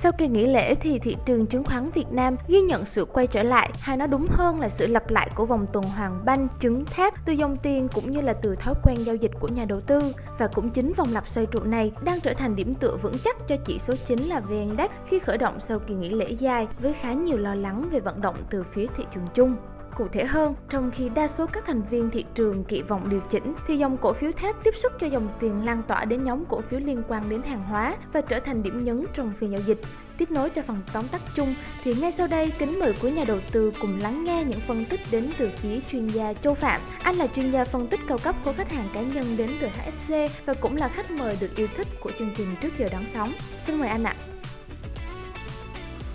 Sau kỳ nghỉ lễ thì thị trường chứng khoán Việt Nam ghi nhận sự quay trở lại, hay nói đúng hơn là sự lặp lại của vòng tuần hoàn banh, trứng thép từ dòng tiền cũng như là từ thói quen giao dịch của nhà đầu tư. Và cũng chính vòng lặp xoay trụ này đang trở thành điểm tựa vững chắc cho chỉ số chính là VN Index khi khởi động sau kỳ nghỉ lễ dài với khá nhiều lo lắng về vận động từ phía thị trường chung. Cụ thể hơn, trong khi đa số các thành viên thị trường kỳ vọng điều chỉnh, thì dòng cổ phiếu thép tiếp xúc cho dòng tiền lan tỏa đến nhóm cổ phiếu liên quan đến hàng hóa và trở thành điểm nhấn trong phiên giao dịch. Tiếp nối cho phần tóm tắt chung, thì ngay sau đây kính mời quý nhà đầu tư cùng lắng nghe những phân tích đến từ phía chuyên gia Châu Phạm. Anh là chuyên gia phân tích cao cấp của khách hàng cá nhân đến từ HSC và cũng là khách mời được yêu thích của chương trình trước giờ đón sóng. Xin mời anh ạ.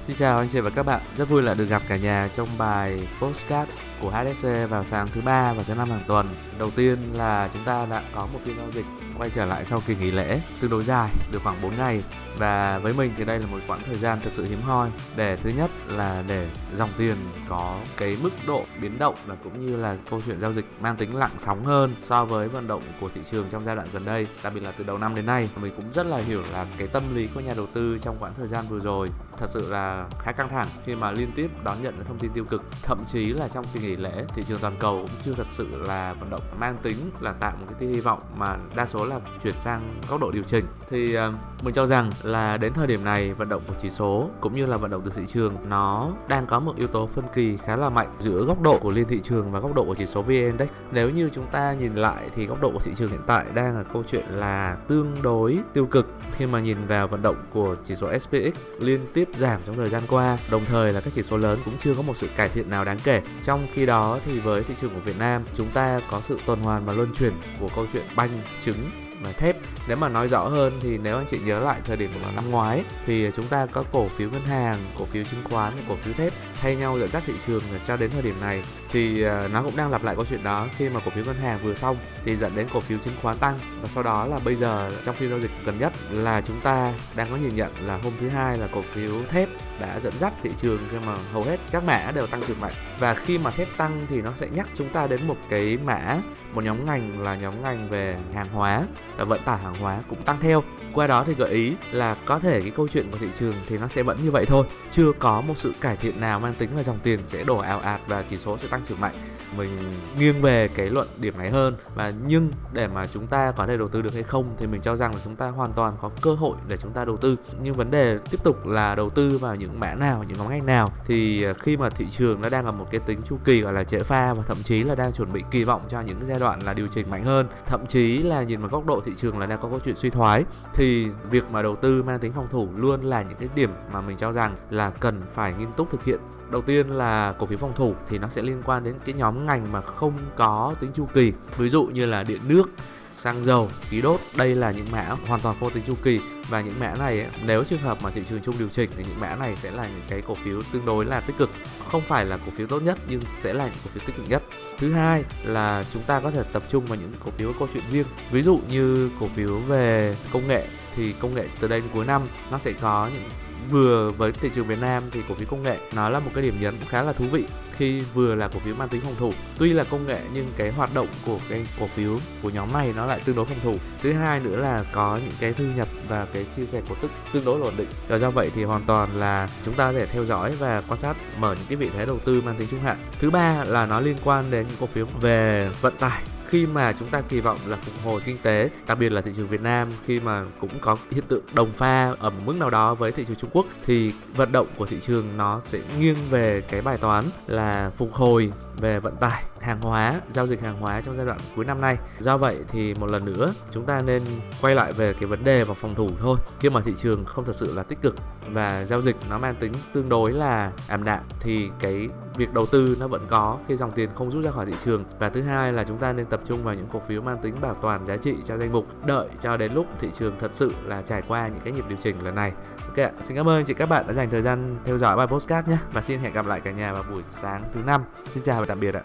Xin chào anh chị và các bạn, rất vui là được gặp cả nhà trong bài postcard của HSC vào sáng thứ ba và thứ năm hàng tuần. Đầu tiên là chúng ta đã có một phiên giao dịch quay trở lại sau kỳ nghỉ lễ tương đối dài, được khoảng 4 ngày và với mình thì đây là một quãng thời gian thật sự hiếm hoi để thứ nhất là để dòng tiền có cái mức độ biến động và cũng như là câu chuyện giao dịch mang tính lặng sóng hơn so với vận động của thị trường trong giai đoạn gần đây, đặc biệt là từ đầu năm đến nay. Mình cũng rất là hiểu là cái tâm lý của nhà đầu tư trong quãng thời gian vừa rồi thật sự là khá căng thẳng khi mà liên tiếp đón nhận những thông tin tiêu cực thậm chí là trong kỳ nghỉ lễ thị trường toàn cầu cũng chưa thật sự là vận động mang tính là tạo một cái hy vọng mà đa số là chuyển sang góc độ điều chỉnh. Thì ờ, mình cho rằng là đến thời điểm này vận động của chỉ số cũng như là vận động từ thị trường nó đang có một yếu tố phân kỳ khá là mạnh giữa góc độ của liên thị trường và góc độ của chỉ số VN Index. Nếu như chúng ta nhìn lại thì góc độ của thị trường hiện tại đang là câu chuyện là tương đối tiêu cực khi mà nhìn vào vận động của chỉ số SPX liên tiếp giảm trong thời gian qua, đồng thời là các chỉ số lớn cũng chưa có một sự cải thiện nào đáng kể. Trong khi đó thì với thị trường của Việt Nam, chúng ta có sự tuần hoàn và luân chuyển của câu chuyện banh, trứng mà thép. Nếu mà nói rõ hơn thì nếu anh chị nhớ lại thời điểm của năm ngoái thì chúng ta có cổ phiếu ngân hàng, cổ phiếu chứng khoán, cổ phiếu thép thay nhau dẫn dắt thị trường cho đến thời điểm này, thì ờ, nó cũng đang lặp lại câu chuyện đó. Khi mà cổ phiếu ngân hàng vừa xong thì dẫn đến cổ phiếu chứng khoán tăng, và sau đó là bây giờ trong phiên giao dịch gần nhất là chúng ta đang có nhìn nhận là hôm thứ hai là cổ phiếu thép đã dẫn dắt thị trường khi mà hầu hết các mã đều tăng trưởng mạnh. Và khi mà thép tăng thì nó sẽ nhắc chúng ta đến một cái mã, một nhóm ngành là nhóm ngành về hàng hóa, và vận tải hàng hóa cũng tăng theo. Qua đó thì gợi ý là có thể cái câu chuyện của thị trường thì nó sẽ vẫn như vậy thôi, chưa có một sự cải thiện nào mang tính là dòng tiền sẽ đổ ảo ạt và chỉ số sẽ tăng trưởng mạnh. Mình nghiêng về cái luận điểm này hơn và nhưng để mà chúng ta có thể đầu tư được hay không thì mình cho rằng là chúng ta hoàn toàn có cơ hội để chúng ta đầu tư. Nhưng vấn đề tiếp tục là đầu tư vào những mã nào, những nhóm ngành nào thì à, khi mà thị trường nó đang ở một cái tính chu kỳ gọi là trễ pha và thậm chí là đang chuẩn bị kỳ vọng cho những giai đoạn là điều chỉnh mạnh hơn, thậm chí là nhìn vào góc độ thị trường là đang có câu chuyện suy thoái thì việc mà đầu tư mang tính phòng thủ luôn là những cái điểm mà mình cho rằng là cần phải nghiêm túc thực hiện đầu tiên là cổ phiếu phòng thủ thì nó sẽ liên quan đến cái nhóm ngành mà không có tính chu kỳ. Ví dụ như là điện nước xăng dầu, khí đốt đây là những mã hoàn toàn vô tính chu kỳ. Và những mã này ấy, nếu trường hợp mà thị trường chung điều chỉnh thì những mã này sẽ là những cái cổ phiếu tương đối là tích cực. Không phải là cổ phiếu tốt nhất nhưng sẽ là những cổ phiếu tích cực nhất. Thứ hai là chúng ta có thể tập trung vào những cổ phiếu có câu chuyện riêng. Ví dụ như cổ phiếu về công nghệ thì công nghệ từ đây đến cuối năm nó sẽ có những, vừa với thị trường Việt Nam thì cổ phiếu công nghệ nó là một cái điểm nhấn khá là thú vị. Khi vừa là cổ phiếu mang tính phòng thủ, tuy là công nghệ nhưng cái hoạt động của cái cổ phiếu của nhóm này nó lại tương đối phòng thủ. Thứ hai nữa là có những cái thu nhập và cái chia sẻ cổ tức tương đối ổn định. Và do vậy thì hoàn toàn là chúng ta có thể theo dõi và quan sát, mở những cái vị thế đầu tư mang tính trung hạn. Thứ ba là nó liên quan đến những cổ phiếu về vận tải khi mà chúng ta kỳ vọng là phục hồi kinh tế, đặc biệt là thị trường Việt Nam, khi mà cũng có hiện tượng đồng pha ở một mức nào đó với thị trường Trung Quốc, thì vận động của thị trường nó sẽ nghiêng về cái bài toán là phục hồi về vận tải, hàng hóa, giao dịch hàng hóa trong giai đoạn cuối năm nay. Do vậy thì một lần nữa, chúng ta nên quay lại về cái vấn đề và phòng thủ thôi. Khi mà thị trường không thật sự là tích cực và giao dịch nó mang tính tương đối là ảm đạm, thì cái việc đầu tư nó vẫn có khi dòng tiền không rút ra khỏi thị trường. Và thứ hai là chúng ta nên tập trung vào những cổ phiếu mang tính bảo toàn giá trị cho danh mục, đợi cho đến lúc thị trường thật sự là trải qua những cái nhịp điều chỉnh lần này. Ok xin cảm ơn chị các bạn đã dành thời gian theo dõi bài postcard nhé. Và xin hẹn gặp lại cả nhà vào buổi sáng thứ năm. Xin chào và tạm biệt ạ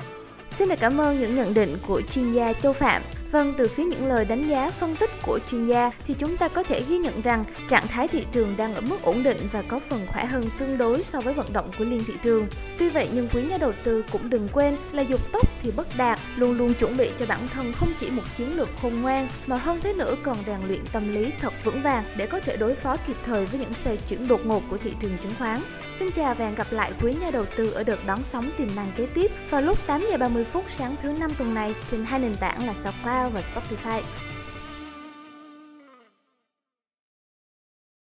Xin được cảm ơn những nhận định của chuyên gia Châu Phạm. Vâng, từ phía những lời đánh giá phân tích của chuyên gia thì chúng ta có thể ghi nhận rằng trạng thái thị trường đang ở mức ổn định và có phần khỏe hơn tương đối so với vận động của liên thị trường. Tuy vậy nhưng quý nhà đầu tư cũng đừng quên là dục tốc thì bất đạt, luôn luôn chuẩn bị cho bản thân không chỉ một chiến lược khôn ngoan mà hơn thế nữa còn rèn luyện tâm lý thật vững vàng để có thể đối phó kịp thời với những xoay chuyển đột ngột của thị trường chứng khoán. Xin chào và hẹn gặp lại quý nhà đầu tư ở đợt đón sóng tiềm năng kế tiếp vào lúc 8 giờ 30 phút sáng thứ năm tuần này trên hai nền tảng là SoundCloud và Spotify.